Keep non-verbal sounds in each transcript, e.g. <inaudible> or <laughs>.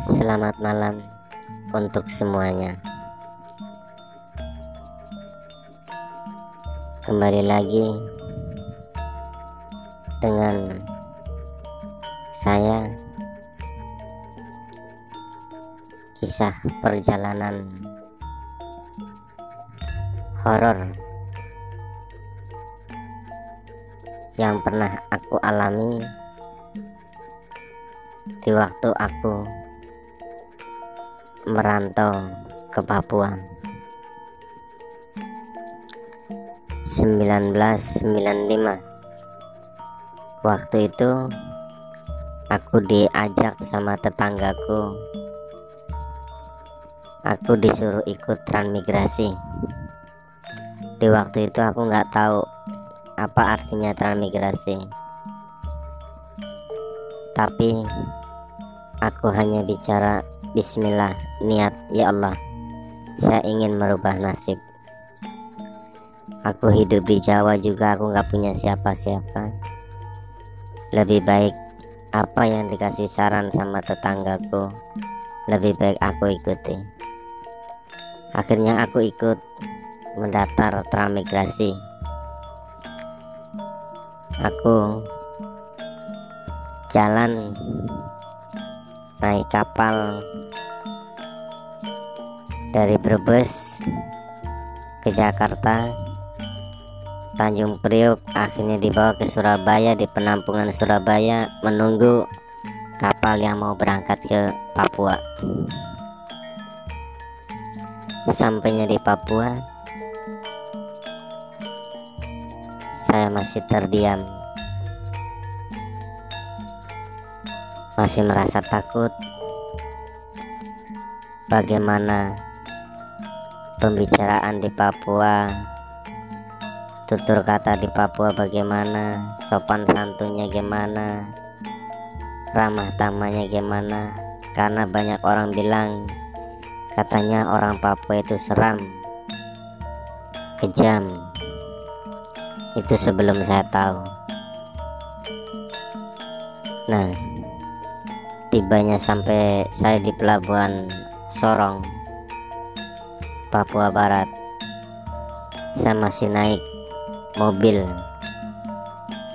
Selamat malam untuk semuanya. Kembali lagi dengan saya kisah perjalanan horor yang pernah aku alami di waktu aku merantau ke Papua. 1995 waktu itu aku diajak sama tetanggaku. Aku disuruh ikut transmigrasi. Di waktu itu aku nggak tahu apa artinya transmigrasi. Tapi aku hanya bicara Bismillah niat ya Allah. Saya ingin merubah nasib. Aku hidup di Jawa juga aku nggak punya siapa-siapa. Lebih baik apa yang dikasih saran sama tetanggaku lebih baik aku ikuti. Akhirnya aku ikut mendaftar transmigrasi. Aku jalan naik kapal dari Brebes ke Jakarta. Tanjung Priok akhirnya dibawa ke Surabaya di penampungan Surabaya menunggu kapal yang mau berangkat ke Papua. Sampainya di Papua saya masih terdiam masih merasa takut bagaimana pembicaraan di Papua tutur kata di Papua bagaimana sopan santunnya gimana ramah tamahnya gimana. Karena banyak orang bilang katanya orang Papua itu seram kejam. Itu sebelum saya tahu. Nah tibanya sampai saya di pelabuhan Sorong Papua Barat. Saya masih naik mobil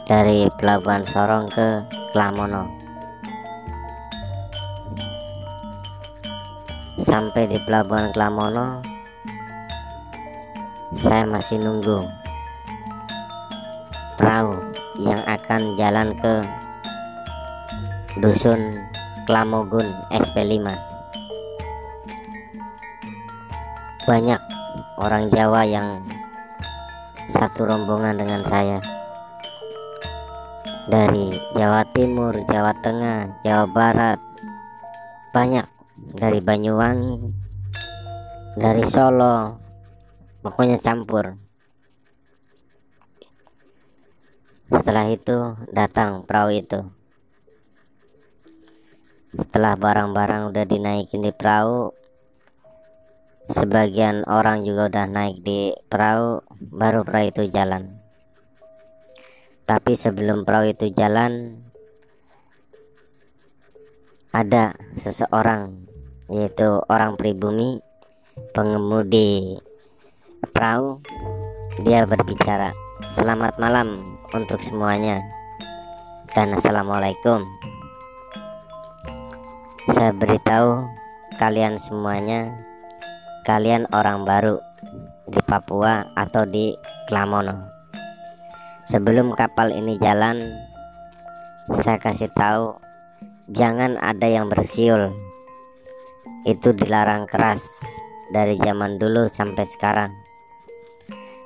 dari pelabuhan Sorong ke Klamono sampai di pelabuhan Klamono saya masih nunggu perahu yang akan jalan ke dusun Klamogun SP5 banyak orang Jawa yang satu rombongan dengan saya. Dari Jawa Timur, Jawa Tengah, Jawa Barat. Banyak. Dari Banyuwangi dari Solo. Pokoknya campur. Setelah itu datang perahu itu setelah barang-barang udah dinaikin di perahu sebagian orang juga udah naik di perahu baru perahu itu jalan. Tapi sebelum perahu itu jalan ada seseorang yaitu orang pribumi pengemudi perahu. Dia berbicara selamat malam untuk semuanya dan assalamualaikum saya beritahu kalian semuanya kalian orang baru di Papua atau di Klamono sebelum kapal ini jalan saya kasih tahu jangan ada yang bersiul. Itu dilarang keras dari zaman dulu sampai sekarang.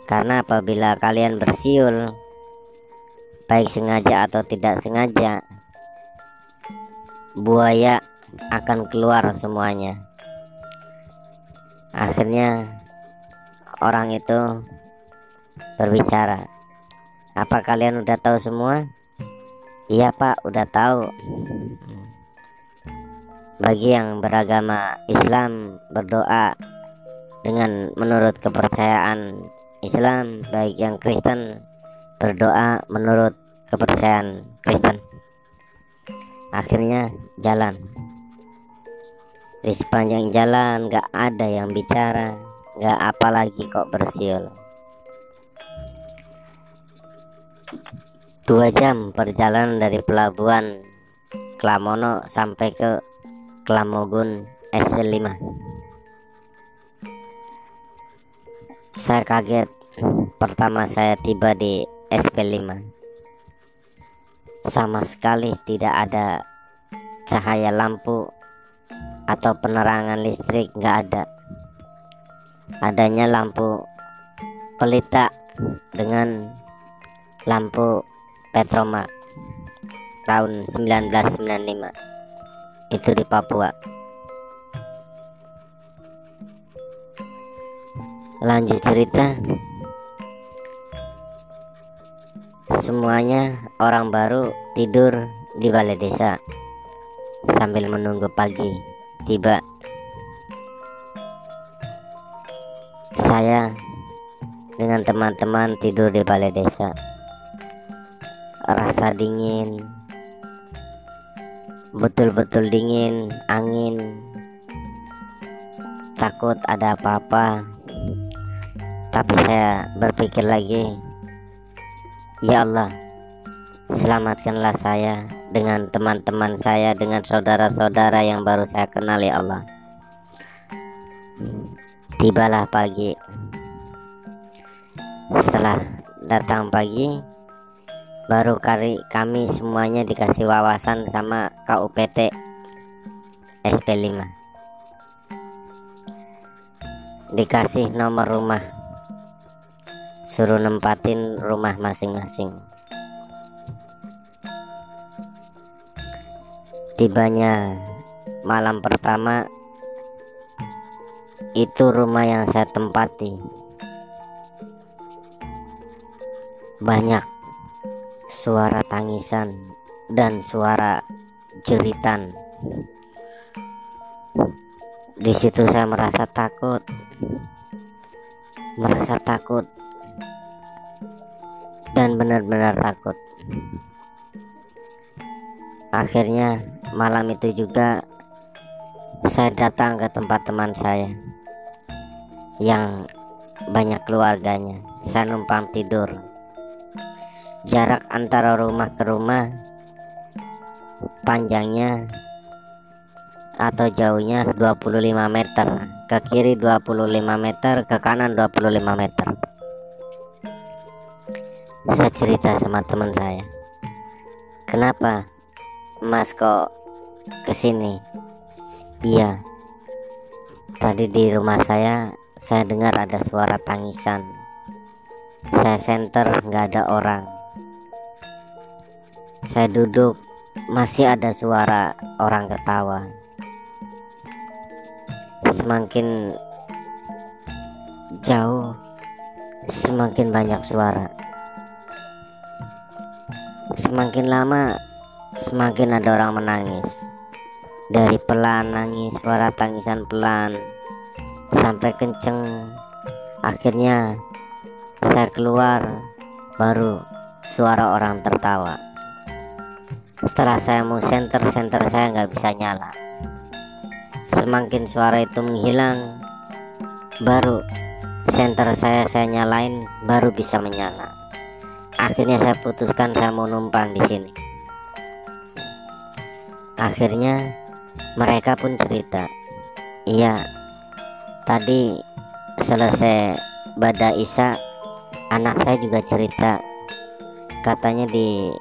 Karena apabila kalian bersiul baik sengaja atau tidak sengaja buaya akan keluar semuanya. Akhirnya orang itu berbicara apa kalian udah tahu semua? Iya pak udah tahu. Bagi yang beragama Islam berdoa dengan menurut kepercayaan Islam baik yang Kristen berdoa menurut kepercayaan Kristen. Akhirnya jalan di sepanjang jalan gak ada yang bicara gak apalagi kok bersiul. Dua jam perjalanan dari pelabuhan Klamono sampai ke Klamogun S5 saya kaget pertama saya tiba di SP5 sama sekali tidak ada cahaya lampu atau penerangan listrik nggak ada. Adanya lampu pelita dengan lampu Petromak tahun 1995 itu di Papua. Lanjut cerita. Semuanya orang baru tidur di balai desa sambil menunggu pagi tiba. Saya dengan teman-teman tidur di balai desa. Rasa dingin. Betul-betul dingin angin. Takut ada apa-apa. Tapi saya berpikir lagi ya Allah Selamatkanlah saya dengan teman-teman saya, dengan saudara-saudara yang baru saya kenal ya Allah. Tibalah pagi. Setelah datang pagi, baru kali kami semuanya dikasih wawasan sama KUPT SP5. Dikasih nomor rumah. Suruh nempatin rumah masing-masing. Tibanya malam pertama itu rumah yang saya tempati. Banyak suara tangisan dan suara jeritan. Di situ saya merasa takut merasa takut dan benar-benar takut akhirnya malam itu juga saya datang ke tempat teman saya yang banyak keluarganya. Saya numpang tidur. Jarak antara rumah ke rumah panjangnya atau jauhnya 25 meter. Ke kiri 25 meter ke kanan 25 meter. Saya cerita sama teman saya. Kenapa mas kok ke sini? Iya. Tadi di rumah saya saya dengar ada suara tangisan. Saya center nggak ada orang. Saya duduk masih ada suara orang ketawa. Semakin jauh semakin banyak suara. Semakin lama semakin ada orang menangis. Dari pelan nangis suara tangisan pelan sampai kenceng. Akhirnya saya keluar baru suara orang tertawa. Setelah saya mau center center saya nggak bisa nyala. Semakin suara itu menghilang baru center saya saya nyalain baru bisa menyala. Akhirnya saya putuskan saya mau numpang di sini akhirnya mereka pun cerita iya tadi selesai bada Isa anak saya juga cerita. Katanya di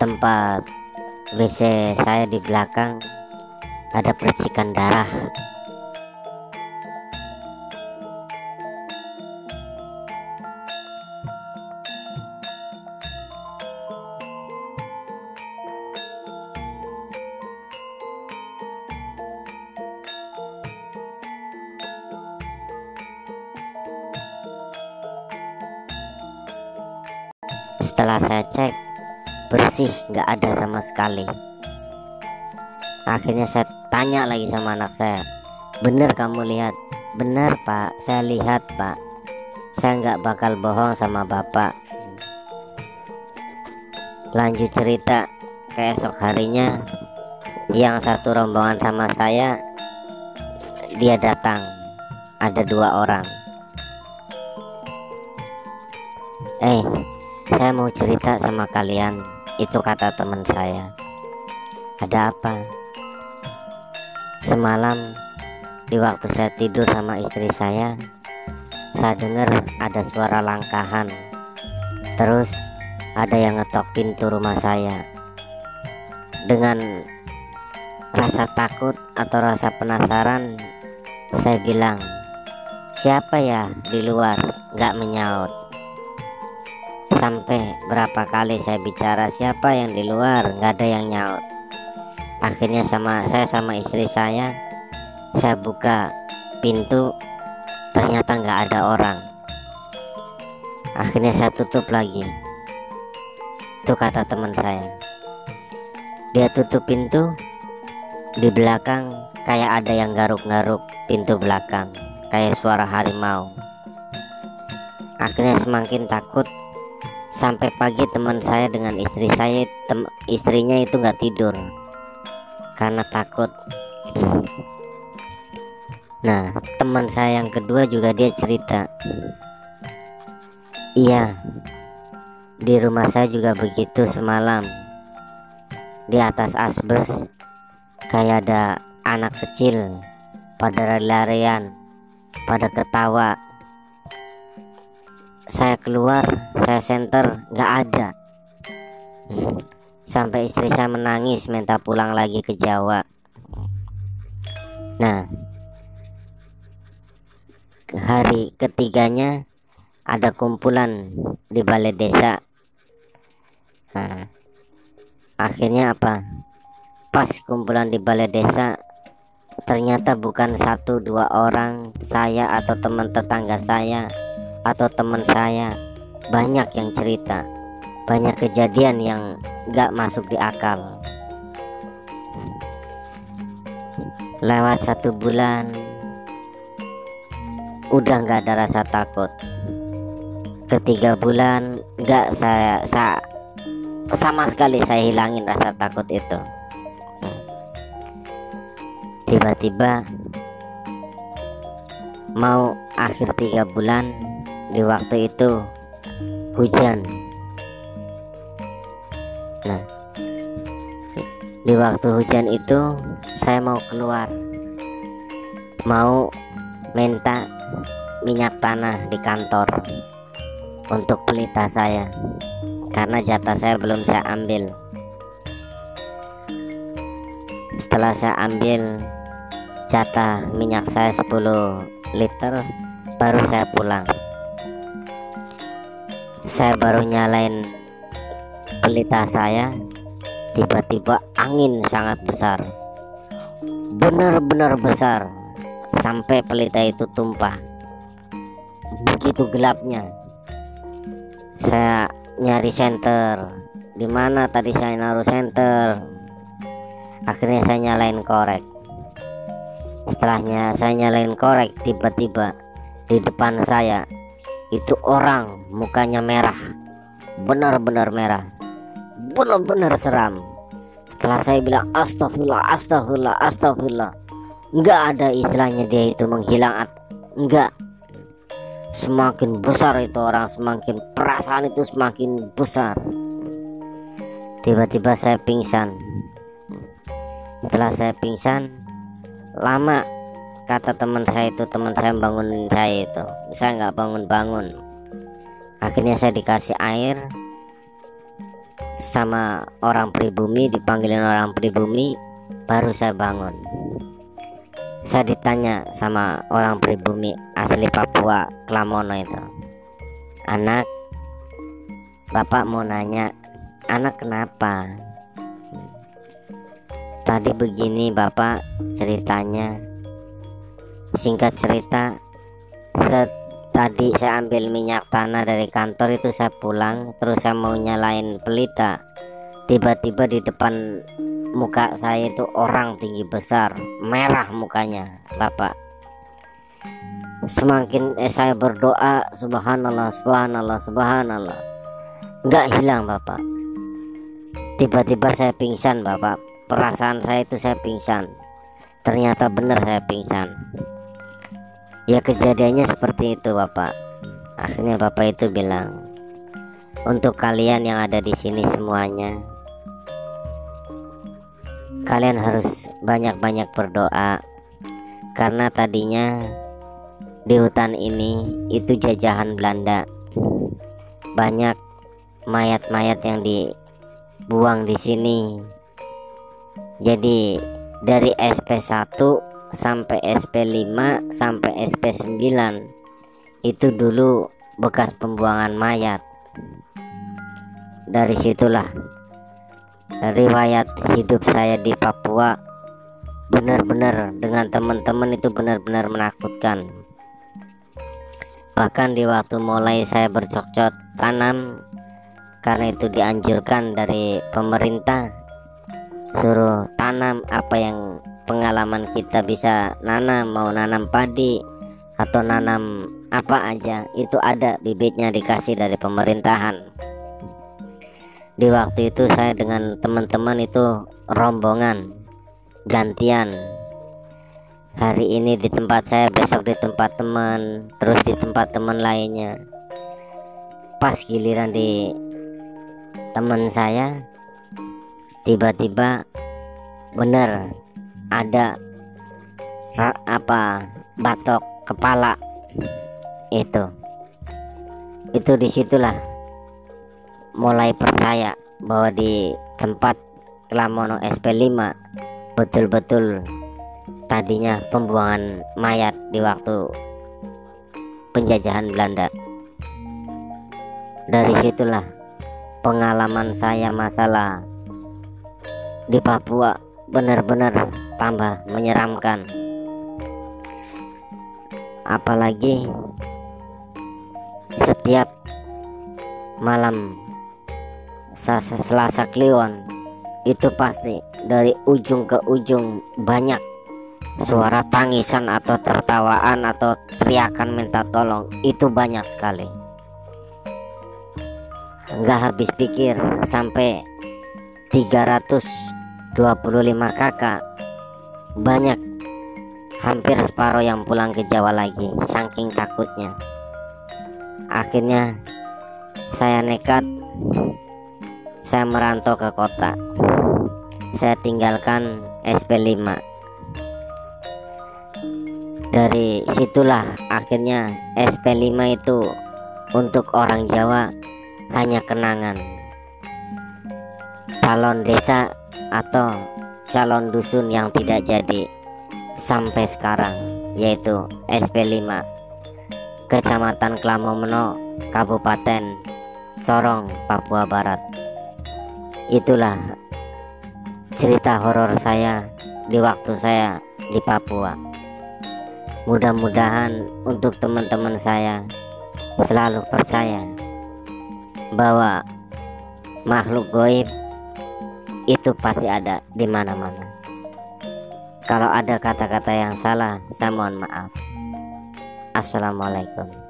tempat WC saya di belakang ada percikan darah sekali. Akhirnya saya tanya lagi sama anak saya bener kamu lihat? Bener pak. Saya lihat pak. Saya nggak bakal bohong sama bapak. Lanjut cerita. Keesok harinya yang satu rombongan sama saya dia datang. Ada dua orang. Eh saya mau cerita sama kalian itu kata teman saya. Ada apa? Semalam di waktu saya tidur sama istri saya saya dengar ada suara langkahan. Terus ada yang ngetok pintu rumah saya. Dengan rasa takut atau rasa penasaran saya bilang siapa ya di luar? Nggak menyaut sampai berapa kali saya bicara siapa yang di luar nggak ada yang nyaut. Akhirnya sama saya sama istri saya saya buka pintu ternyata nggak ada orang. Akhirnya saya tutup lagi. Itu kata teman saya. Dia tutup pintu di belakang kayak ada yang garuk-garuk pintu belakang kayak suara harimau. Akhirnya semakin takut sampai pagi teman saya dengan istri saya tem istrinya itu nggak tidur karena takut nah teman saya yang kedua juga dia cerita iya di rumah saya juga begitu semalam. Di atas asbes kayak ada anak kecil pada lari-larian, pada ketawa. Saya keluar, saya center, nggak ada. Sampai istri saya menangis minta pulang lagi ke Jawa. Nah, hari ketiganya ada kumpulan di balai desa nah, akhirnya apa pas kumpulan di balai desa ternyata bukan satu dua orang saya atau teman tetangga saya atau teman saya banyak yang cerita. Banyak kejadian yang gak masuk di akal. Lewat satu bulan udah gak ada rasa takut. Ketiga bulan gak saya, saya sama sekali saya hilangin rasa takut itu. Tiba-tiba mau akhir tiga bulan di waktu itu hujan. Nah di waktu hujan itu saya mau keluar. Mau minta minyak tanah di kantor untuk pelita saya karena jatah saya belum saya ambil. Setelah saya ambil jatah minyak saya 10 liter baru saya pulang saya baru nyalain pelita saya tiba-tiba angin sangat besar. Benar-benar besar sampai pelita itu tumpah. Begitu gelapnya. Saya nyari center di mana tadi saya naruh center akhirnya saya nyalain korek. Setelahnya saya nyalain korek tiba-tiba di depan saya itu orang mukanya merah. Benar-benar merah. Benar-benar seram. Setelah saya bilang astagfirullah astagfirullah astagfirullah enggak ada istilahnya dia itu menghilang enggak semakin besar itu orang semakin perasaan itu semakin besar. Tiba-tiba saya pingsan. Setelah saya pingsan lama kata teman saya itu teman saya bangunin saya itu. Saya nggak bangun-bangun. Akhirnya saya dikasih air sama orang pribumi dipanggilin orang pribumi baru saya bangun. Saya ditanya sama orang pribumi asli Papua Klamono itu. Anak bapak mau nanya anak kenapa? Tadi begini bapak ceritanya singkat cerita tadi saya ambil minyak tanah dari kantor itu saya pulang terus saya mau nyalain pelita. Tiba-tiba di depan muka saya itu orang tinggi besar merah mukanya bapak. Semakin eh, saya berdoa subhanallah subhanallah subhanallah. Nggak hilang bapak. Tiba-tiba saya pingsan bapak. Perasaan saya itu saya pingsan. Ternyata benar saya pingsan ya kejadiannya seperti itu bapak. Akhirnya bapak itu bilang untuk kalian yang ada di sini semuanya kalian harus banyak-banyak berdoa karena tadinya di hutan ini itu jajahan Belanda. Banyak mayat-mayat yang dibuang di sini. Jadi dari SP1 sampai SP5 sampai SP9 itu dulu bekas pembuangan mayat. Dari situlah riwayat hidup saya di Papua benar-benar dengan teman-teman itu benar-benar menakutkan. Bahkan di waktu mulai saya bercocok tanam karena itu dianjurkan dari pemerintah suruh tanam apa yang pengalaman kita bisa nanam mau nanam padi atau nanam apa aja itu ada bibitnya dikasih dari pemerintahan. Di waktu itu saya dengan teman-teman itu rombongan gantian. Hari ini di tempat saya besok di tempat teman terus di tempat teman lainnya. Pas giliran di teman saya tiba-tiba benar ada. Apa? Batok kepala. Itu. Itu di situlah mulai percaya bahwa di tempat Kelamono SP5 betul-betul tadinya pembuangan mayat di waktu penjajahan Belanda. Dari situlah pengalaman saya masalah di Papua benar-benar tambah menyeramkan. Apalagi setiap malam Selasa Kliwon itu pasti dari ujung ke ujung banyak suara tangisan atau tertawaan atau teriakan minta tolong itu banyak sekali nggak habis pikir sampai 325 kakak. Banyak. Hampir separuh yang pulang ke Jawa lagi saking takutnya. Akhirnya saya nekat saya merantau ke kota. Saya tinggalkan SP5 dari situlah akhirnya SP5 itu untuk orang Jawa hanya kenangan. Calon desa atau calon dusun yang tidak jadi sampai sekarang yaitu SP5 Kecamatan Klamomeno Kabupaten Sorong Papua Barat. Itulah cerita horor saya di waktu saya di Papua. Mudah-mudahan untuk teman-teman saya selalu percaya bahwa makhluk goib itu pasti ada di mana-mana. Kalau ada kata-kata yang salah saya mohon maaf. Assalamualaikum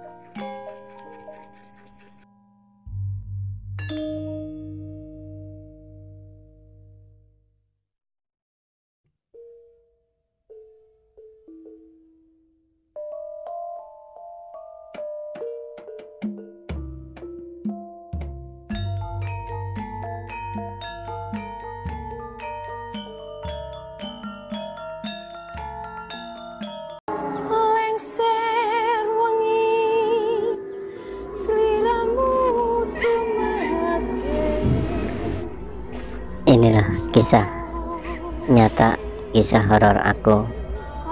kisah horor aku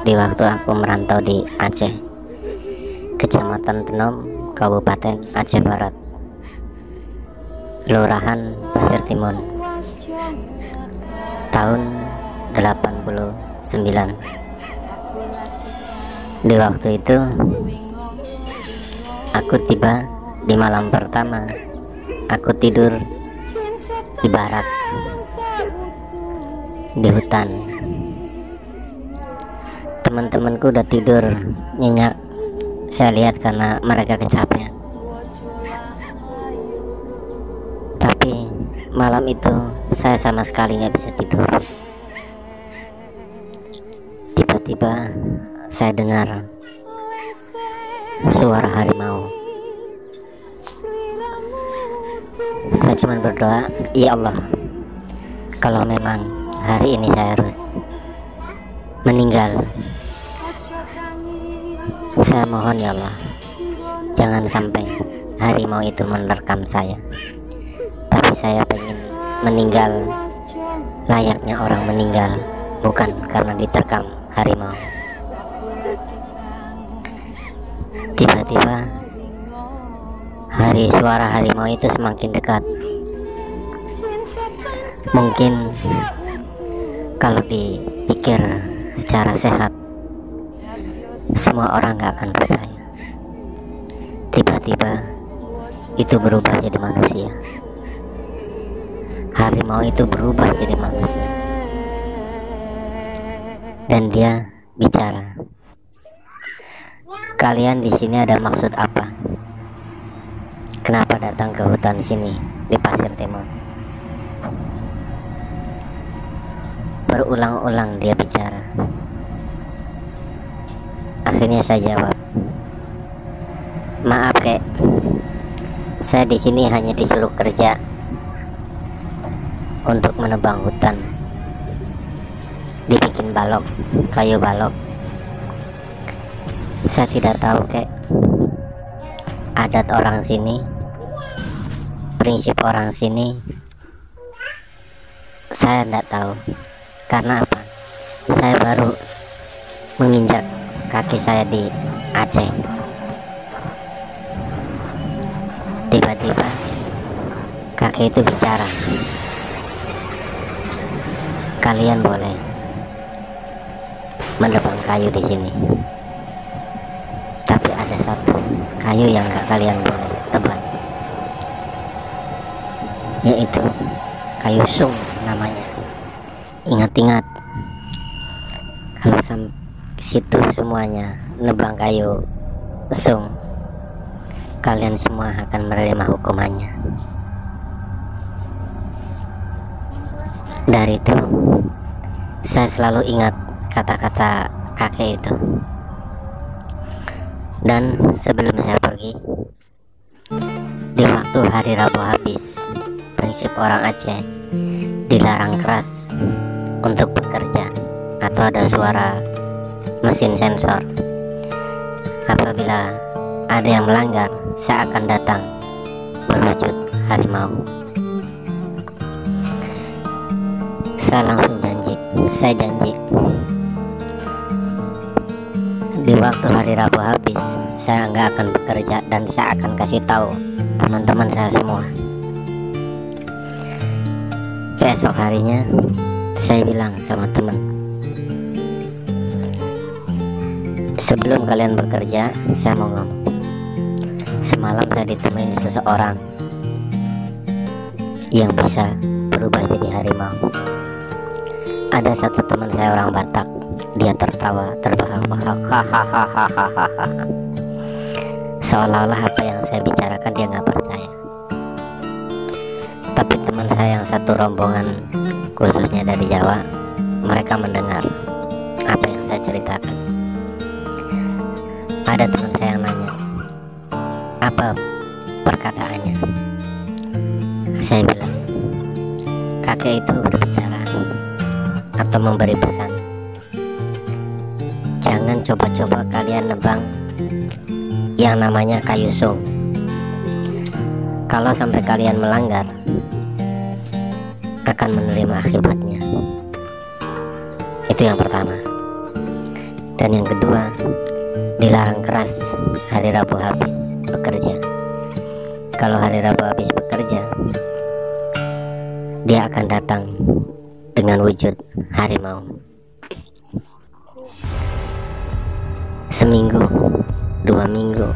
di waktu aku merantau di Aceh Kecamatan Tenom Kabupaten Aceh Barat Kelurahan Pasir Timun tahun 89 di waktu itu aku tiba di malam pertama. Aku tidur di barat di hutan teman-temanku udah tidur nyenyak. Saya lihat karena mereka kecapean. Tapi malam itu saya sama sekali nggak bisa tidur. Tiba-tiba saya dengar suara harimau. Saya cuma berdoa ya Allah kalau memang hari ini saya harus meninggal saya mohon ya Allah jangan sampai harimau itu menerkam saya. Tapi saya pengen meninggal. Layaknya orang meninggal bukan karena diterkam harimau. Tiba-tiba hari suara harimau itu semakin dekat. Mungkin kalau dipikir secara sehat semua orang gak akan percaya. Tiba-tiba itu berubah jadi manusia. Harimau itu berubah jadi manusia. Dan dia bicara kalian di sini ada maksud apa? Kenapa datang ke hutan sini di pasir timur? Berulang-ulang dia bicara akhirnya saya jawab maaf kek. Saya di sini hanya disuruh kerja untuk menebang hutan. Dibikin balok kayu balok. Saya tidak tahu kek. Adat orang sini prinsip orang sini saya tidak tahu. Karena apa? Saya baru menginjak kaki saya di Aceh. Tiba-tiba kaki itu bicara. Kalian boleh menebang kayu di sini. Tapi ada satu kayu yang gak kalian boleh tebang. Yaitu kayu sung namanya. Ingat-ingat situ semuanya. Nebang kayu sung. Kalian semua akan menerima hukumannya. Dari itu saya selalu ingat kata-kata kakek itu. Dan sebelum saya pergi di waktu hari Rabu habis prinsip orang Aceh dilarang keras untuk bekerja atau ada suara mesin sensor. Apabila ada yang melanggar saya akan datang berwujud harimau. Saya langsung janji saya janji. Di waktu hari Rabu habis saya nggak akan bekerja dan saya akan kasih tahu teman-teman saya semua. Keesok harinya saya bilang sama teman sebelum kalian bekerja saya mau ngomong semalam saya ditemani seseorang yang bisa berubah jadi harimau. Ada satu teman saya orang Batak. Dia tertawa terbahak-bahak hahaha <laughs> seolah-olah apa yang saya bicarakan dia nggak percaya. Tapi teman saya yang satu rombongan khususnya dari Jawa mereka mendengar apa yang saya ceritakan ada teman saya yang nanya apa perkataannya? Saya bilang kakek itu berbicara atau memberi pesan. Jangan coba-coba kalian nebang yang namanya kayu sung. Kalau sampai kalian melanggar akan menerima akibatnya. Itu yang pertama. Dan yang kedua dilarang keras hari Rabu habis bekerja kalau hari Rabu habis bekerja dia akan datang dengan wujud harimau. Seminggu, dua minggu,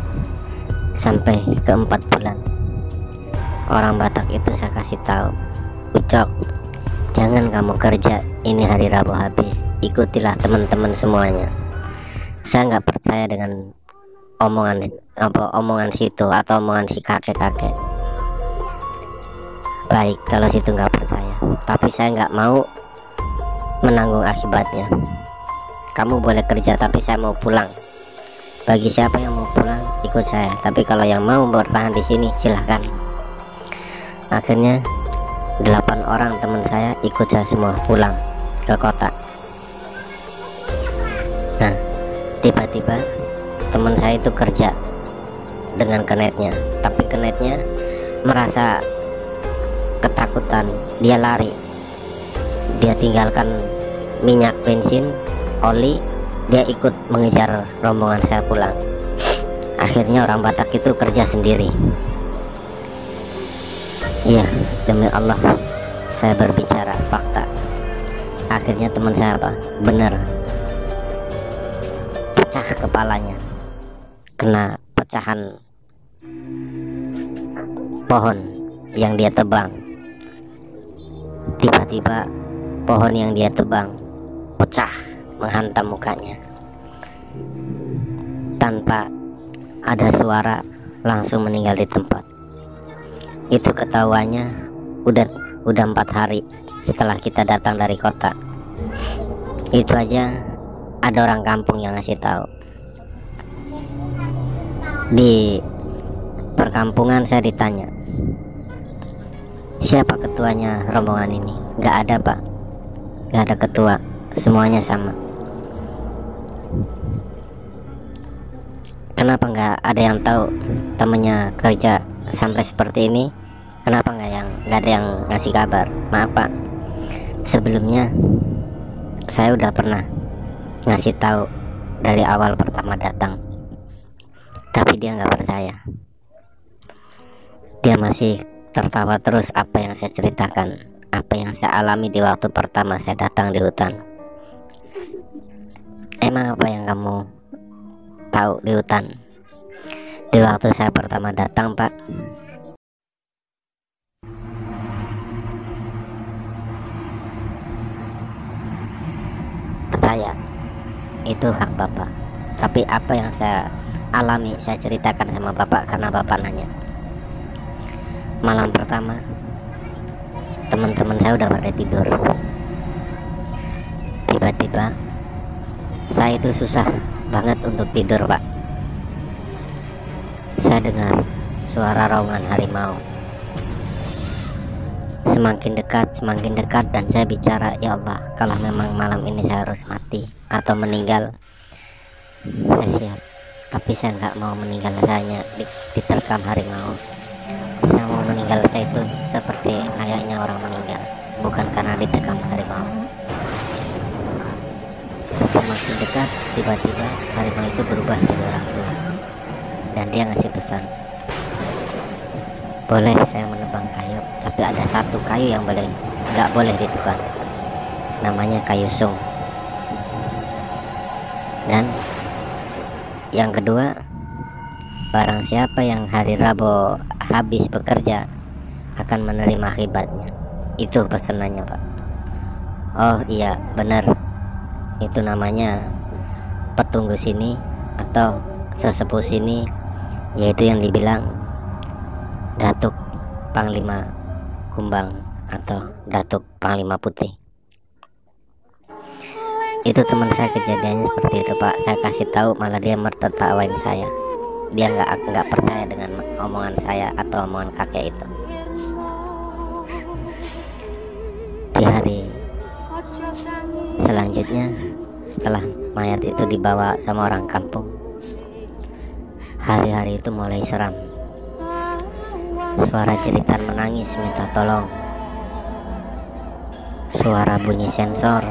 sampai ke empat bulan. Orang Batak itu saya kasih tahu, Ucok, jangan kamu kerja ini hari Rabu habis. Ikutilah teman-teman semuanya. Saya nggak percaya dengan omongan apa omongan situ atau omongan si kakek-kakek baik kalau situ nggak percaya. Tapi saya nggak mau menanggung akibatnya. Kamu boleh kerja tapi saya mau pulang. Bagi siapa yang mau pulang ikut saya. Tapi kalau yang mau bertahan di sini silahkan. Akhirnya delapan orang teman saya ikut saya semua pulang ke kota. Nah tiba-tiba teman saya itu kerja dengan kenetnya tapi kenetnya merasa ketakutan dia lari dia tinggalkan minyak bensin oli dia ikut mengejar rombongan saya pulang akhirnya orang Batak itu kerja sendiri Iya, demi Allah, saya berbicara fakta. Akhirnya teman saya apa? Benar. Pecah kepalanya. Kena pecahan pohon yang dia tebang. Tiba-tiba pohon yang dia tebang pecah menghantam mukanya. Tanpa ada suara langsung meninggal di tempat itu ketahuannya udah udah empat hari setelah kita datang dari kota itu aja ada orang kampung yang ngasih tahu di perkampungan saya ditanya siapa ketuanya rombongan ini? Nggak ada pak. Nggak ada ketua. Semuanya sama. Kenapa nggak ada yang tahu temennya kerja sampai seperti ini? Kenapa nggak yang nggak ada yang ngasih kabar? Maaf pak. Sebelumnya saya udah pernah ngasih tahu dari awal pertama datang tapi dia nggak percaya. Dia masih tertawa terus apa yang saya ceritakan apa yang saya alami di waktu pertama saya datang di hutan. Emang apa yang kamu tahu di hutan? Di waktu saya pertama datang pak. Percaya. Itu hak bapak. Tapi apa yang saya alami saya ceritakan sama bapak karena bapak nanya malam pertama teman-teman saya udah pada tidur tiba-tiba saya itu susah banget untuk tidur pak saya dengar suara raungan harimau. Semakin dekat, semakin dekat dan saya bicara, "Ya Allah, kalau memang malam ini saya harus mati atau meninggal, saya siap. Tapi saya nggak mau meninggal hanya diterkam harimau. Saya mau meninggal saya itu seperti layaknya orang meninggal, bukan karena diterkam harimau." Semakin dekat, tiba-tiba harimau itu berubah jadi orang tua dan dia ngasih pesan boleh saya menebang kayu tapi ada satu kayu yang boleh nggak boleh ditebang namanya kayu sung dan yang kedua barang siapa yang hari Rabu habis bekerja akan menerima akibatnya itu pesanannya pak. Oh iya benar. Itu namanya petunggu sini atau sesepuh sini yaitu yang dibilang Datuk Panglima Kumbang atau Datuk Panglima Putih itu teman saya kejadiannya seperti itu pak saya kasih tahu malah dia mertetawain saya dia nggak nggak percaya dengan omongan saya atau omongan kakek itu di hari selanjutnya setelah mayat itu dibawa sama orang kampung Hari-hari itu mulai seram. Suara jeritan menangis minta tolong. Suara bunyi sensor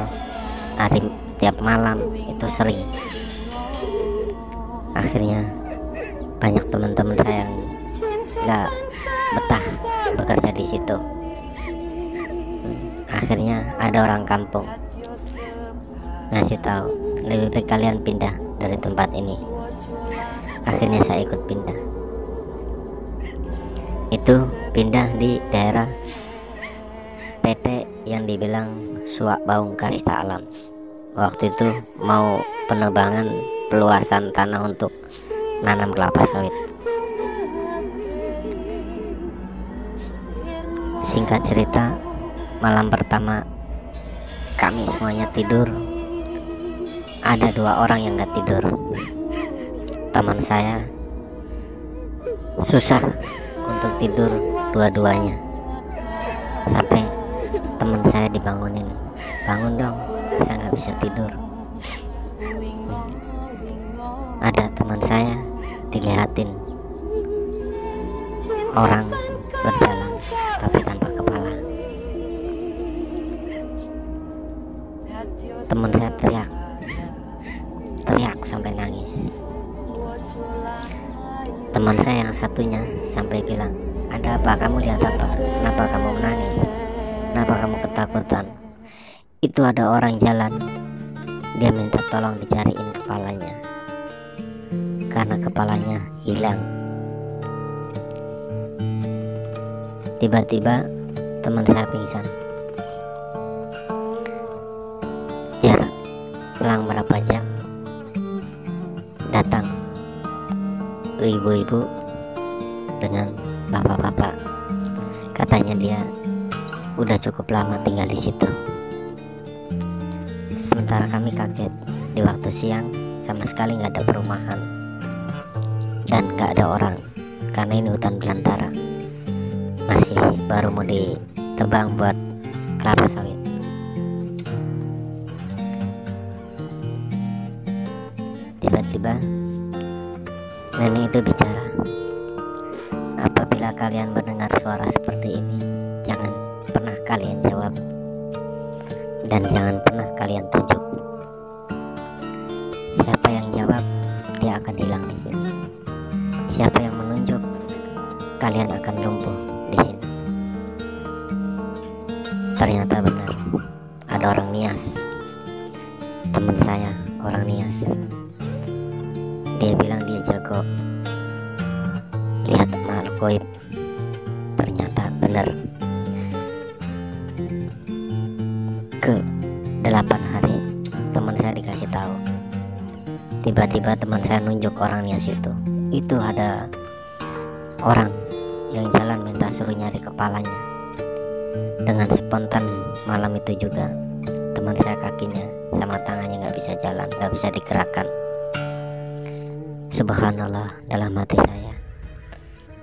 hari setiap malam itu sering. Akhirnya banyak teman-teman saya yang gak betah bekerja di situ. Akhirnya ada orang kampung ngasih tahu lebih baik kalian pindah dari tempat ini akhirnya saya ikut pindah itu pindah di daerah PT yang dibilang Suak Baung Karista Alam waktu itu mau penebangan peluasan tanah untuk nanam kelapa sawit. Singkat cerita malam pertama kami semuanya tidur. Ada dua orang yang gak tidur. Teman saya. Susah untuk tidur dua-duanya. Sampai teman saya dibangunin. Bangun dong bisa tidur. Ada teman saya dilihatin orang berjalan tapi tanpa kepala. Teman saya teriak teriak sampai nangis. Teman saya yang satunya sampai bilang ada apa? Kamu lihat apa kenapa kamu menangis kenapa kamu ketakutan itu ada orang jalan. Dia minta tolong dicariin kepalanya. Karena kepalanya hilang. Tiba-tiba teman saya pingsan. Jarak selang berapa jam? Datang ibu-ibu dengan bapak-bapak. Katanya dia udah cukup lama tinggal di situ sementara kami kaget di waktu siang. Sama sekali nggak ada perumahan. Dan nggak ada orang. Karena ini hutan belantara. Masih baru mau ditebang buat kelapa sawit saya nunjuk orang nias itu itu ada orang yang jalan minta suruh nyari kepalanya. Dengan spontan malam itu juga teman saya kakinya sama tangannya nggak bisa jalan nggak bisa digerakkan. Subhanallah dalam hati saya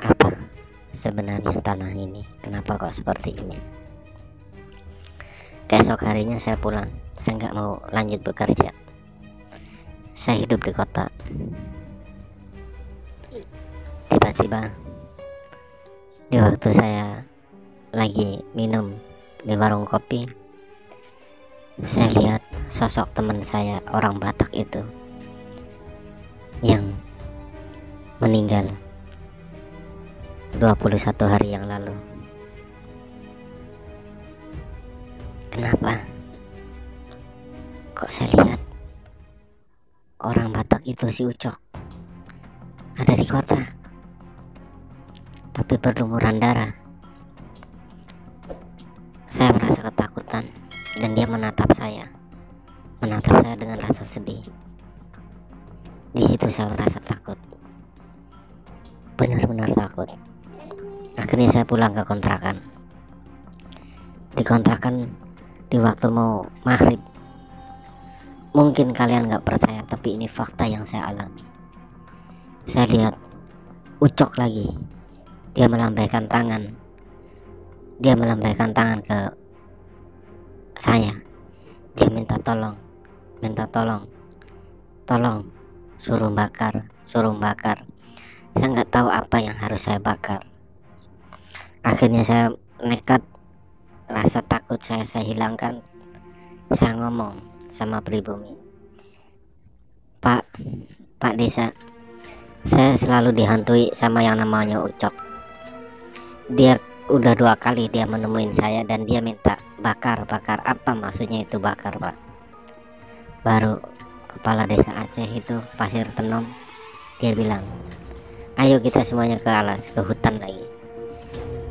apa sebenarnya tanah ini? Kenapa kok seperti ini? Keesok harinya saya pulang saya nggak mau lanjut bekerja. Saya hidup di kota lagi minum di warung kopi. Saya lihat sosok teman saya orang Batak itu yang meninggal 21 hari yang lalu. Kenapa? Kok saya lihat orang Batak itu si Ucok ada di kota tapi berlumuran darah menatap saya dengan rasa sedih. Di situ saya merasa takut. Benar-benar takut. Akhirnya saya pulang ke kontrakan. Di kontrakan di waktu mau maghrib. Mungkin kalian nggak percaya tapi ini fakta yang saya alami. Saya lihat ucok lagi. Dia melambaikan tangan. Dia melambaikan tangan ke saya. Dia minta tolong minta tolong. Tolong. Suruh bakar. Suruh bakar. Saya nggak tahu apa yang harus saya bakar. Akhirnya saya nekat. Rasa takut saya saya hilangkan. Saya ngomong sama pribumi. Pak Pak Desa saya selalu dihantui sama yang namanya Ucok. Dia udah dua kali dia menemuin saya dan dia minta bakar bakar apa maksudnya itu bakar Pak baru kepala desa Aceh itu Pasir Tenom dia bilang ayo kita semuanya ke alas ke hutan lagi.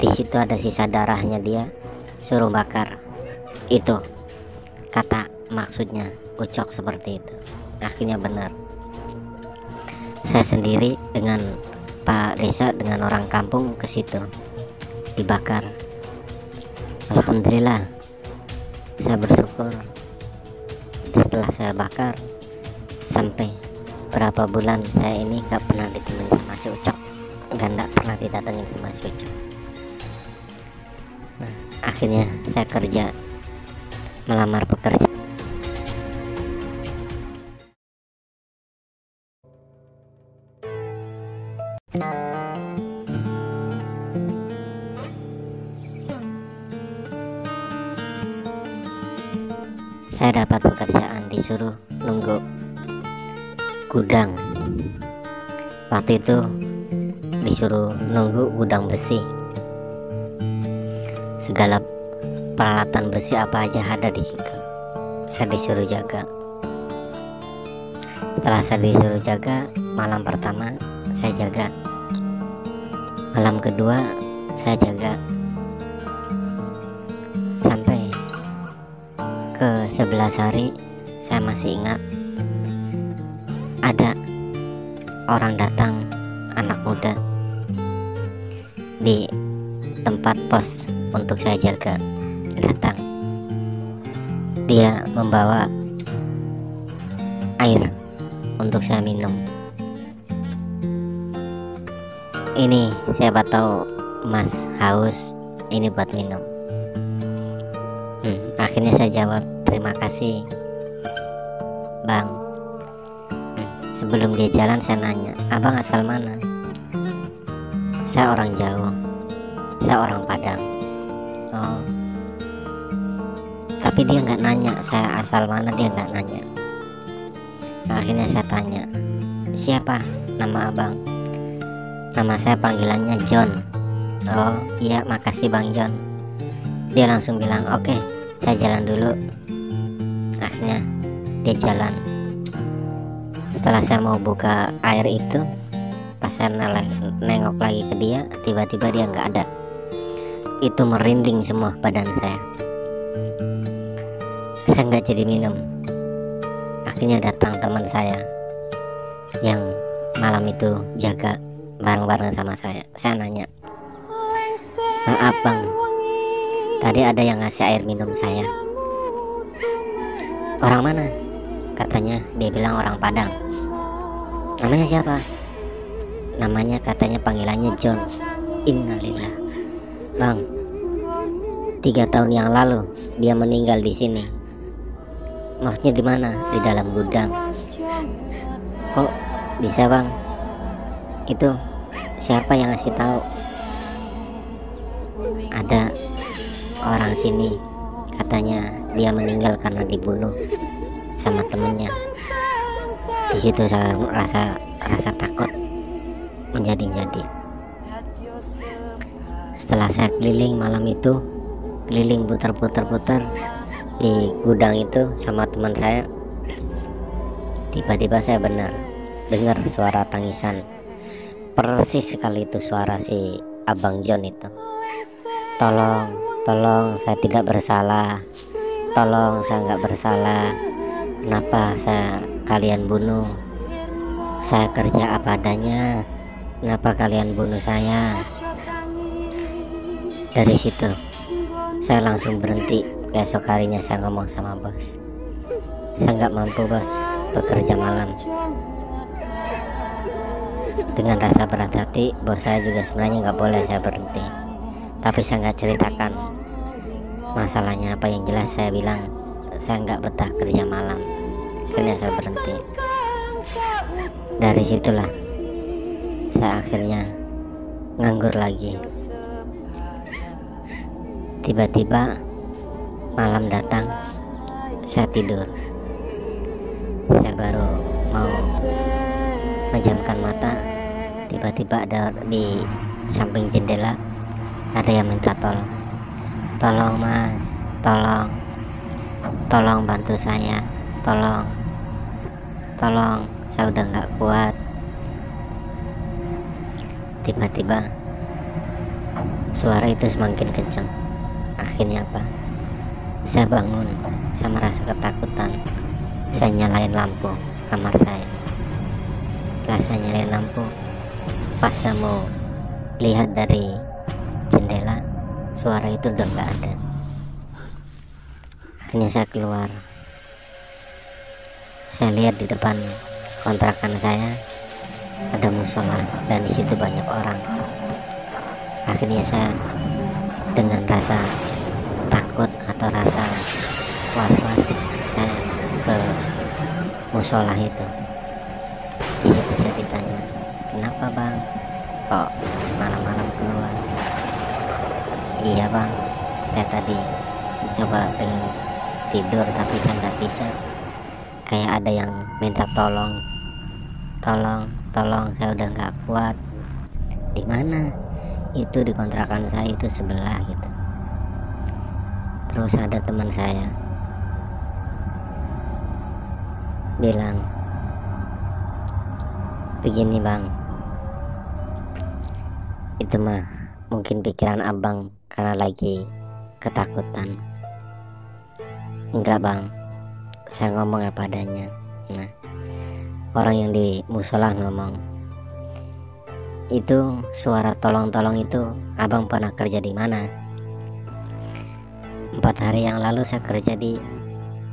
Di situ ada sisa darahnya dia suruh bakar. Itu kata maksudnya ucok seperti itu. Akhirnya benar. Saya sendiri dengan Pak Desa dengan orang kampung ke situ dibakar. Alhamdulillah saya bersyukur setelah saya bakar sampai berapa bulan saya ini gak pernah ditemenin sama si Ucok. Dan gak pernah didatengin sama si Ucok. Nah, akhirnya saya kerja melamar pekerja waktu itu disuruh nunggu gudang besi. Segala peralatan besi apa aja ada di situ. Saya disuruh jaga. Setelah saya disuruh jaga malam pertama saya jaga. Malam kedua saya jaga. Sampai ke 11 hari saya masih ingat orang datang anak muda di tempat pos untuk saya jaga datang. Dia membawa air untuk saya minum. Ini siapa tahu mas haus ini buat minum. Hmm, akhirnya saya jawab terima kasih jalan saya nanya, abang asal mana? Saya orang Jawa, saya orang Padang. Oh, tapi dia nggak nanya saya asal mana dia nggak nanya. Akhirnya saya tanya, siapa nama abang? Nama saya panggilannya John. Oh iya makasih bang John. Dia langsung bilang oke okay, saya jalan dulu. Akhirnya dia jalan setelah saya mau buka air itu pas saya nengok lagi ke dia tiba-tiba dia nggak ada. Itu merinding semua badan saya. Saya nggak jadi minum. Akhirnya datang teman saya yang malam itu jaga bareng-bareng sama saya. Saya nanya maaf bang tadi ada yang ngasih air minum saya? Orang mana? katanya. Dia bilang orang Padang namanya siapa? Namanya katanya panggilannya John. Innalillah. Bang tiga tahun yang lalu dia meninggal di sini. Maksudnya di mana? Di dalam gudang. Kok bisa bang? Itu siapa yang ngasih tahu? Ada orang sini. Katanya dia meninggal karena dibunuh sama temennya di situ saya rasa rasa takut menjadi-jadi. Setelah saya keliling malam itu keliling putar-putar-putar di gudang itu sama teman saya tiba-tiba saya benar dengar suara tangisan. Persis sekali itu suara si abang John itu. Tolong tolong saya tidak bersalah. Tolong saya nggak bersalah. Kenapa saya kalian bunuh? Saya kerja apa adanya? Kenapa kalian bunuh saya? Dari situ saya langsung berhenti. Besok harinya saya ngomong sama bos. Saya nggak mampu bos bekerja malam. Dengan rasa berat hati bos saya juga sebenarnya nggak boleh saya berhenti. Tapi saya nggak ceritakan. Masalahnya apa yang jelas saya bilang saya nggak betah kerja malam akhirnya saya berhenti. Dari situlah saya akhirnya nganggur lagi. Tiba-tiba malam datang saya tidur. Saya baru mau menjamkan mata. Tiba-tiba ada di samping jendela ada yang minta tolong. Tolong mas. Tolong. Tolong bantu saya tolong. Tolong saya udah nggak kuat. Tiba-tiba suara itu semakin kencang akhirnya apa? Saya bangun saya merasa ketakutan. Saya nyalain lampu kamar saya. Setelah saya nyalain lampu pas saya mau lihat dari jendela suara itu udah nggak ada. Akhirnya saya keluar saya lihat di depan kontrakan saya ada musola dan di situ banyak orang. Akhirnya saya dengan rasa takut atau rasa was-was saya ke musola itu. Di situ saya ditanya kenapa bang? Kok malam-malam keluar? Iya bang. Saya tadi coba pengen tidur tapi saya nggak bisa kayak ada yang minta tolong. Tolong tolong saya udah nggak kuat. Di mana? Itu di kontrakan saya itu sebelah gitu. Terus ada teman saya. Bilang begini bang. Itu mah mungkin pikiran abang karena lagi ketakutan. Enggak bang saya ngomong apa adanya. Nah orang yang di musola ngomong itu suara tolong-tolong itu abang pernah kerja di mana? Empat hari yang lalu saya kerja di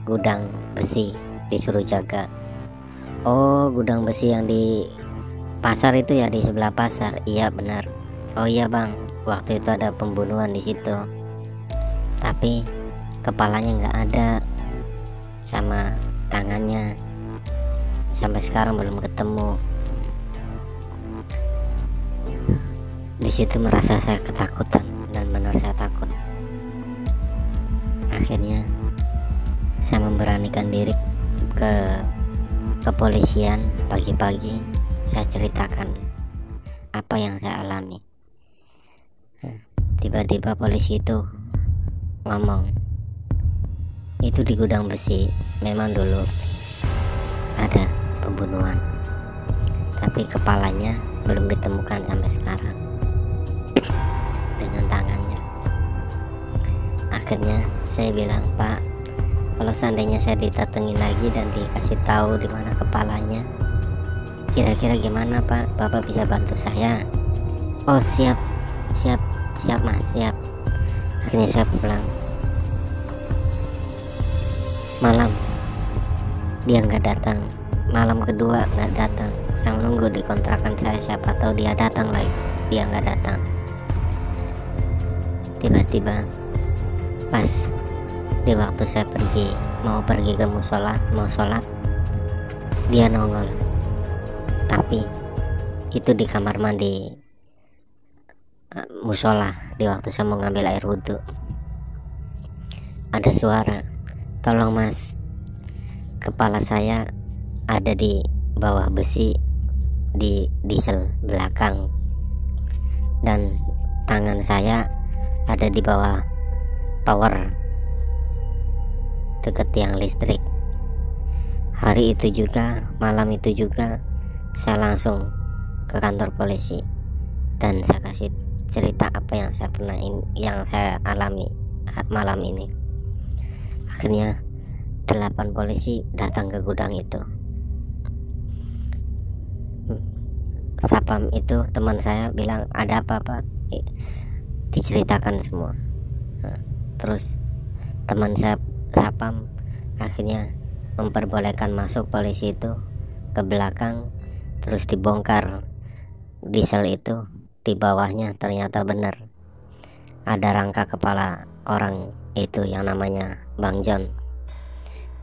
gudang besi disuruh jaga. Oh gudang besi yang di pasar itu ya di sebelah pasar. Iya benar. Oh iya bang. Waktu itu ada pembunuhan di situ. Tapi kepalanya nggak ada sama tangannya. Sampai sekarang belum ketemu. Di situ merasa saya ketakutan dan benar saya takut. Akhirnya saya memberanikan diri ke kepolisian pagi-pagi. Saya ceritakan apa yang saya alami. Tiba-tiba polisi itu ngomong itu di gudang besi. Memang dulu ada pembunuhan. Tapi kepalanya belum ditemukan sampai sekarang. Dengan tangannya. Akhirnya saya bilang pak kalau seandainya saya ditatengin lagi dan dikasih tahu di mana kepalanya kira-kira gimana pak? Bapak bisa bantu saya? Oh siap. Siap. Siap mas. Siap. Akhirnya saya pulang malam. Dia nggak datang. Malam kedua nggak datang. Saya menunggu di kontrakan saya siapa tahu dia datang lagi. Dia nggak datang. Tiba-tiba pas di waktu saya pergi mau pergi ke musola mau sholat dia nongol. Tapi itu di kamar mandi uh, musola di waktu saya mau ngambil air wudhu. Ada suara tolong mas. Kepala saya ada di bawah besi di diesel belakang. Dan tangan saya ada di bawah tower dekat tiang listrik. Hari itu juga malam itu juga saya langsung ke kantor polisi dan saya kasih cerita apa yang saya pernah in, yang saya alami malam ini akhirnya delapan polisi datang ke gudang itu. Sapam itu teman saya bilang ada apa apa diceritakan semua. Nah, terus teman saya sapam akhirnya memperbolehkan masuk polisi itu ke belakang terus dibongkar diesel itu di bawahnya ternyata benar. Ada rangka kepala orang itu yang namanya Bang John.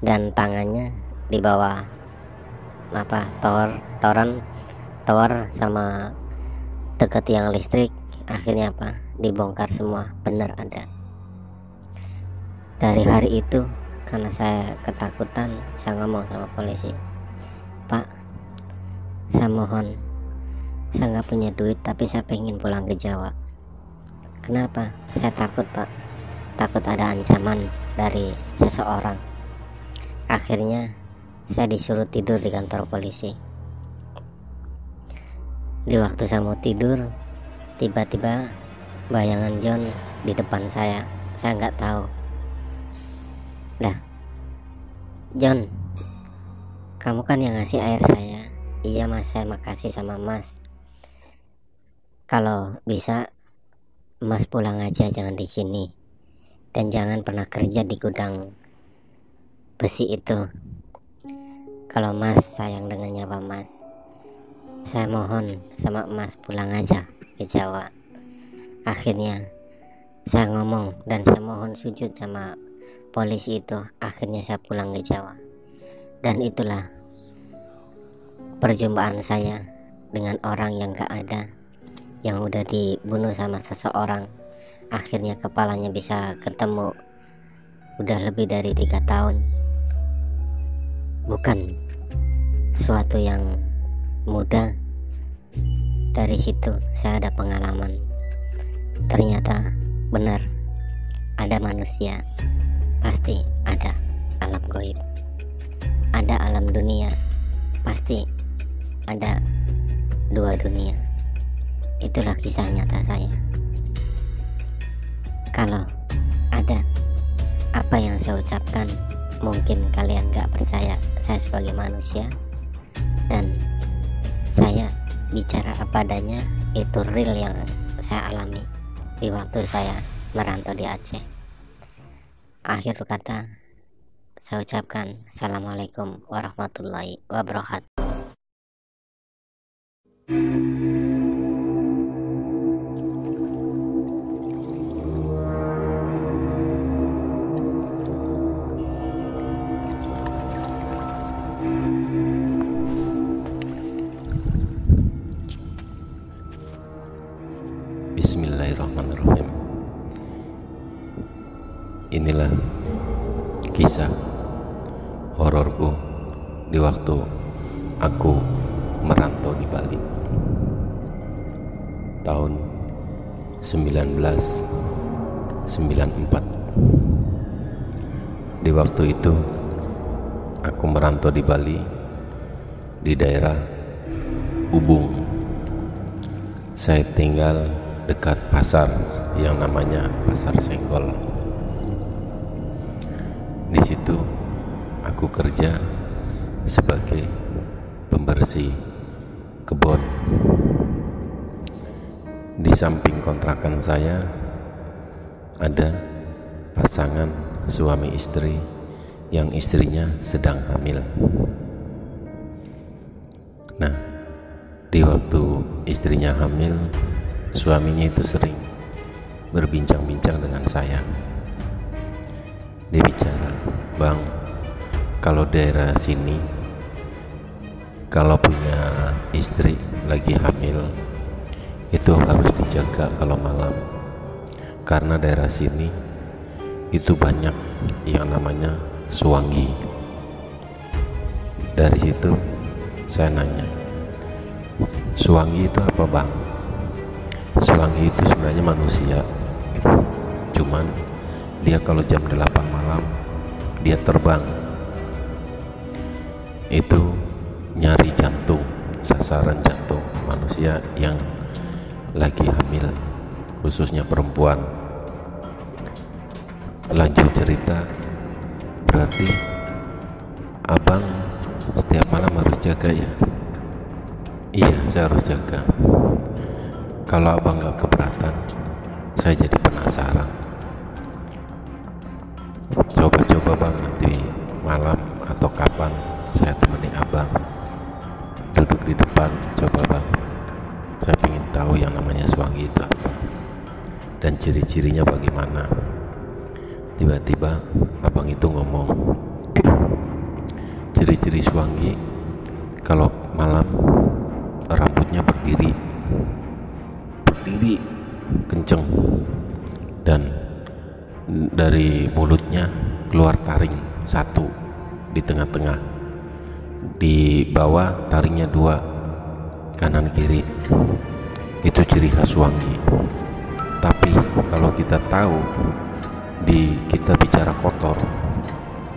Dan tangannya di bawah apa tower toren tower sama deket yang listrik akhirnya apa dibongkar semua. Benar ada. Dari hari itu karena saya ketakutan saya ngomong sama polisi pak saya mohon saya nggak punya duit tapi saya pengen pulang ke Jawa. Kenapa? Saya takut pak takut ada ancaman dari seseorang. Akhirnya saya disuruh tidur di kantor polisi. Di waktu saya mau tidur tiba-tiba bayangan John di depan saya. Saya nggak tahu. Dah. John kamu kan yang ngasih air saya. Iya mas saya makasih sama mas. Kalau bisa mas pulang aja jangan di sini dan jangan pernah kerja di gudang besi itu. Kalau mas sayang dengan nyawa mas saya mohon sama mas pulang aja ke Jawa. Akhirnya saya ngomong dan saya mohon sujud sama polisi itu. Akhirnya saya pulang ke Jawa. Dan itulah perjumpaan saya dengan orang yang gak ada yang udah dibunuh sama seseorang akhirnya kepalanya bisa ketemu udah lebih dari tiga tahun. Bukan suatu yang mudah. Dari situ saya ada pengalaman. Ternyata benar ada manusia pasti ada alam goib. Ada alam dunia pasti ada dua dunia. Itulah kisah nyata saya kalau ada apa yang saya ucapkan mungkin kalian gak percaya saya sebagai manusia. Dan saya bicara apa adanya itu real yang saya alami di waktu saya merantau di Aceh. Akhir kata saya ucapkan Assalamualaikum warahmatullahi wabarakatuh waktu aku merantau di Bali. Tahun 1994 di waktu itu aku merantau di Bali di daerah Ubung. Saya tinggal dekat pasar yang namanya Pasar Senggol. Di situ aku kerja sebagai pembersih kebun. Di samping kontrakan saya ada pasangan suami istri yang istrinya sedang hamil. Nah, di waktu istrinya hamil, suaminya itu sering berbincang-bincang dengan saya. Dia bicara, "Bang, kalau daerah sini kalau punya istri lagi hamil itu harus dijaga kalau malam. Karena daerah sini itu banyak yang namanya suwangi. Dari situ saya nanya suwangi itu apa bang? Suwangi itu sebenarnya manusia. Cuman dia kalau jam 8 malam dia terbang. Itu nyari jantung sasaran jantung manusia yang lagi hamil khususnya perempuan. Lanjut cerita berarti abang setiap malam harus jaga ya? Iya saya harus jaga. Kalau abang gak keberatan saya jadi penasaran. Coba-coba bang nanti malam atau kapan saya temani abang di depan. Coba bang. Saya ingin tahu yang namanya suwangi itu apa. Dan ciri-cirinya bagaimana. Tiba-tiba abang itu ngomong ciri-ciri suwangi kalau malam rambutnya berdiri berdiri kenceng. Dan dari mulutnya keluar taring satu di tengah-tengah di bawah taringnya dua kanan kiri. Itu ciri khas wangi. Tapi kalau kita tahu di kita bicara kotor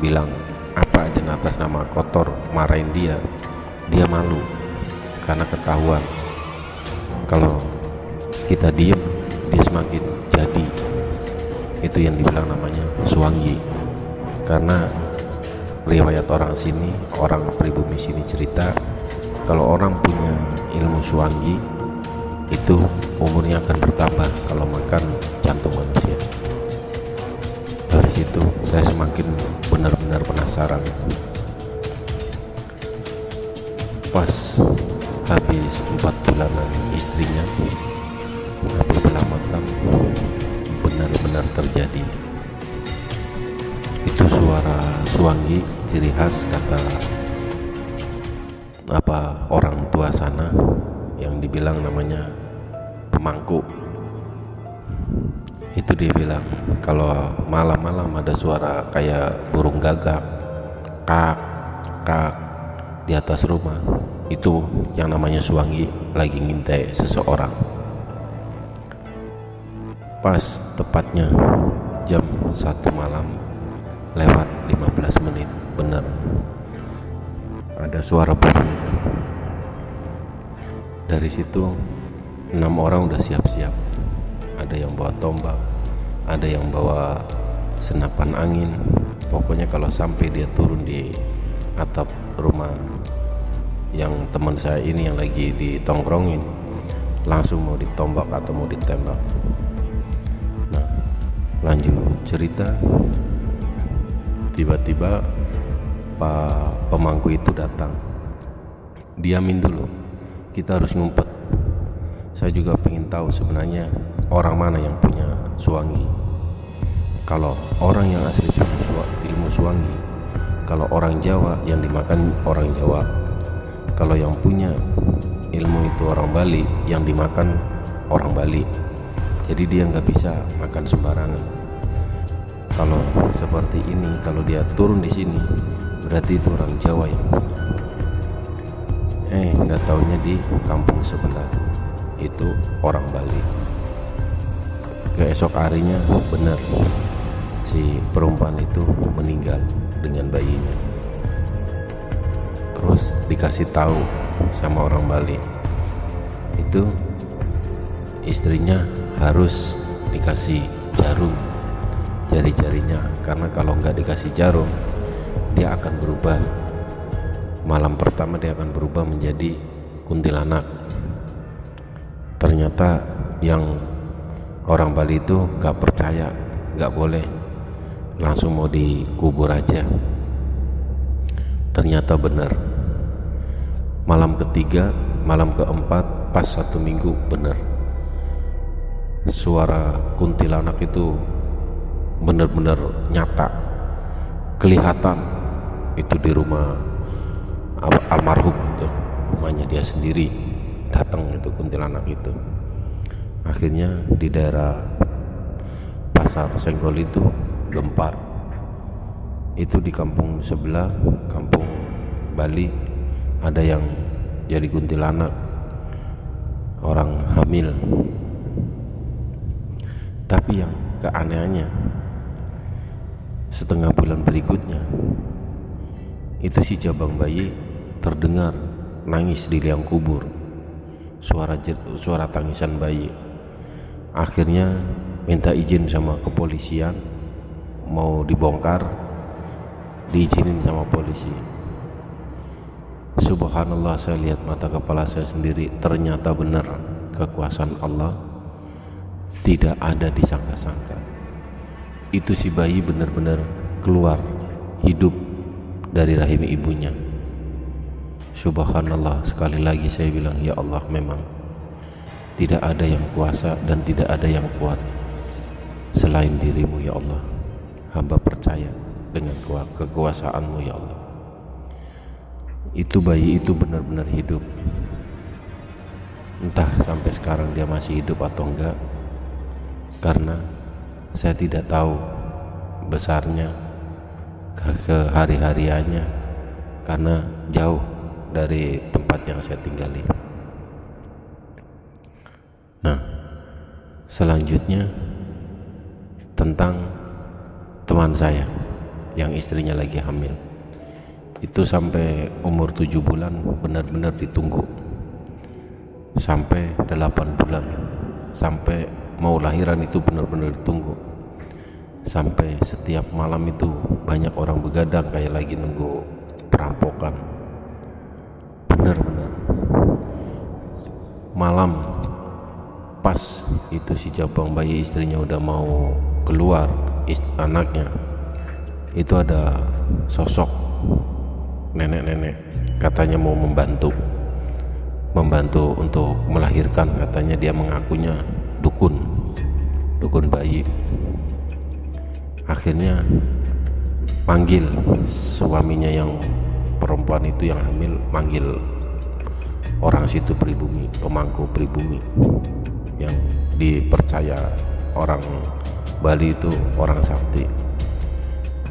bilang apa aja atas nama kotor marahin dia dia malu karena ketahuan. Kalau kita diem dia semakin jadi. Itu yang dibilang namanya suwangi. Karena riwayat orang sini orang pribumi sini cerita kalau orang punya ilmu suwangi itu umurnya akan bertambah kalau makan jantung manusia. Dari situ saya semakin benar-benar penasaran. Pas habis empat bulanan istrinya habis selamatkan benar-benar terjadi. Itu suara suangi ciri khas kata apa orang tua sana yang dibilang namanya pemangku. Itu dia bilang kalau malam-malam ada suara kayak burung gagak kak kak di atas rumah itu yang namanya suangi lagi ngintai seseorang. Pas tepatnya jam satu malam lewat 15 menit bener ada suara burung. Dari situ enam orang udah siap-siap. Ada yang bawa tombak ada yang bawa senapan angin. Pokoknya kalau sampai dia turun di atap rumah yang teman saya ini yang lagi ditongkrongin langsung mau ditombak atau mau ditembak. Nah lanjut cerita. Tiba-tiba pemangku itu datang? Diamin dulu kita harus ngumpet. Saya juga ingin tahu sebenarnya orang mana yang punya suangi kalau orang yang asli punya ilmu suangi kalau orang Jawa yang dimakan orang Jawa. Kalau yang punya ilmu itu orang Bali yang dimakan orang Bali. Jadi dia nggak bisa makan sembarangan. Kalau seperti ini kalau dia turun di sini berarti itu orang Jawa yang punya eh nggak taunya di kampung sebelah itu orang Bali. Keesok harinya benar si perempuan itu meninggal dengan bayinya. Terus dikasih tahu sama orang Bali itu istrinya harus dikasih jarum jari-jarinya. Karena kalau nggak dikasih jarum dia akan berubah. Malam pertama dia akan berubah menjadi kuntilanak. Ternyata yang orang Bali itu gak percaya gak boleh. Langsung mau dikubur aja. Ternyata benar. Malam ketiga malam keempat pas satu minggu benar. Suara kuntilanak itu benar-benar nyata kelihatan itu di rumah almarhum itu. Rumahnya dia sendiri datang itu kuntilanak itu. Akhirnya di daerah pasar senggol itu gempar. Itu di kampung sebelah kampung Bali ada yang jadi kuntilanak. Orang hamil. Tapi yang keanehannya setengah bulan berikutnya itu si jabang bayi terdengar nangis di liang kubur. Suara suara tangisan bayi. Akhirnya minta izin sama kepolisian. Mau dibongkar diizinin sama polisi. Subhanallah saya lihat mata kepala saya sendiri. Ternyata benar kekuasaan Allah tidak ada disangka-sangka. Itu si bayi benar-benar keluar hidup dari rahim ibunya. Subhanallah sekali lagi saya bilang ya Allah memang tidak ada yang kuasa dan tidak ada yang kuat selain dirimu ya Allah. Hamba percaya dengan kekuasaanmu ya Allah. Itu bayi itu benar-benar hidup. Entah sampai sekarang dia masih hidup atau enggak karena saya tidak tahu besarnya ke hari-hariannya karena jauh dari tempat yang saya tinggali. Nah, selanjutnya tentang teman saya yang istrinya lagi hamil. Itu sampai umur tujuh bulan benar-benar ditunggu. Sampai delapan bulan. Sampai mau lahiran itu benar-benar ditunggu sampai setiap malam itu banyak orang begadang kayak lagi nunggu perampokan. Benar-benar malam pas itu si jabang bayi istrinya udah mau keluar ist anaknya itu ada sosok nenek-nenek katanya mau membantu membantu untuk melahirkan katanya dia mengakunya dukun dukun bayi akhirnya manggil suaminya yang perempuan itu yang hamil manggil orang situ pribumi pemangku pribumi yang dipercaya orang Bali itu orang sakti.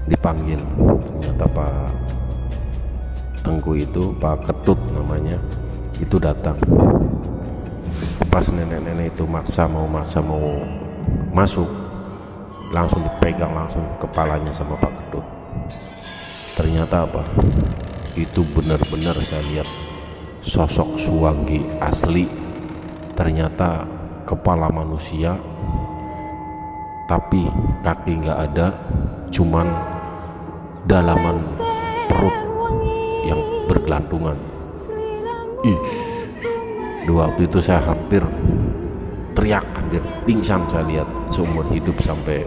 Dipanggil ternyata Pak Tengku itu Pak Ketut namanya itu datang. Pas nenek-nenek itu maksa mau maksa mau masuk langsung dipegang langsung kepalanya sama Pak Kedut ternyata apa? Itu benar-benar saya lihat sosok Suwangi asli. Ternyata kepala manusia tapi kaki nggak ada cuman dalaman perut yang bergelantungan. Ih dua waktu itu saya hampir teriak hampir pingsan saya lihat seumur hidup sampai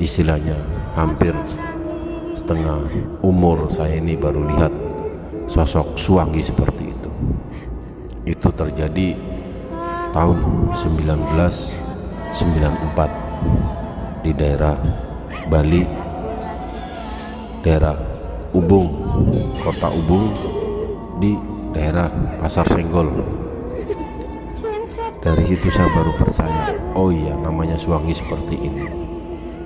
istilahnya hampir setengah umur saya ini baru lihat sosok suwangi seperti itu. Itu terjadi tahun 1994 di daerah Bali daerah Ubung kota Ubung di daerah Pasar Senggol dari situ saya baru percaya oh iya namanya suwangi seperti ini.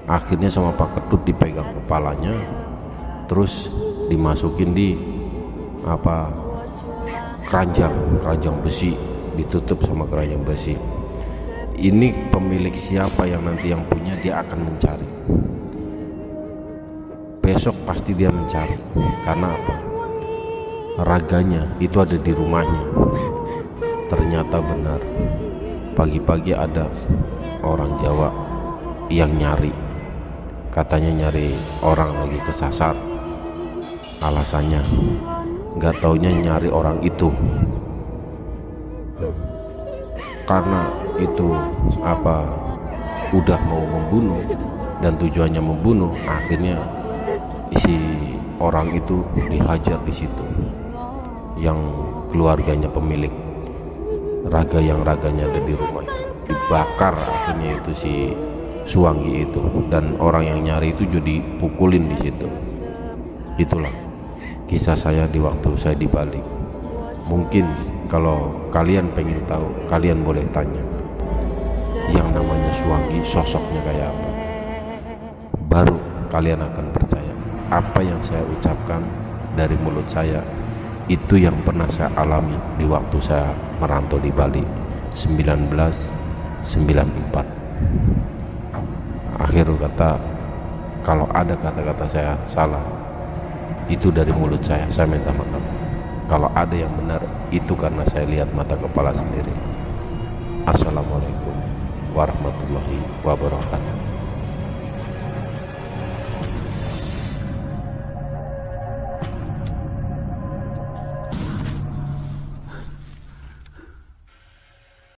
Akhirnya sama Pak Ketut dipegang kepalanya terus dimasukin di apa keranjang keranjang besi ditutup sama keranjang besi. Ini pemilik siapa yang nanti yang punya dia akan mencari. Besok pasti dia mencari karena apa? Raganya itu ada di rumahnya. Ternyata benar pagi-pagi ada orang Jawa yang nyari. Katanya nyari orang lagi kesasar. Alasannya nggak taunya nyari orang itu. Karena itu apa? Udah mau membunuh dan tujuannya membunuh akhirnya isi orang itu dihajar di situ. Yang keluarganya pemilik raga yang raganya ada di rumah dibakar akhirnya itu si Suwangi itu. Dan orang yang nyari itu jadi pukulin di situ. Itulah kisah saya di waktu saya di Bali. Mungkin kalau kalian pengen tahu kalian boleh tanya. Yang namanya Suwangi sosoknya kayak apa? Baru kalian akan percaya apa yang saya ucapkan dari mulut saya itu yang pernah saya alami di waktu saya merantau di Bali 1994 akhir kata kalau ada kata-kata saya salah itu dari mulut saya saya minta maaf. Kalau ada yang benar itu karena saya lihat mata kepala sendiri. Assalamualaikum warahmatullahi wabarakatuh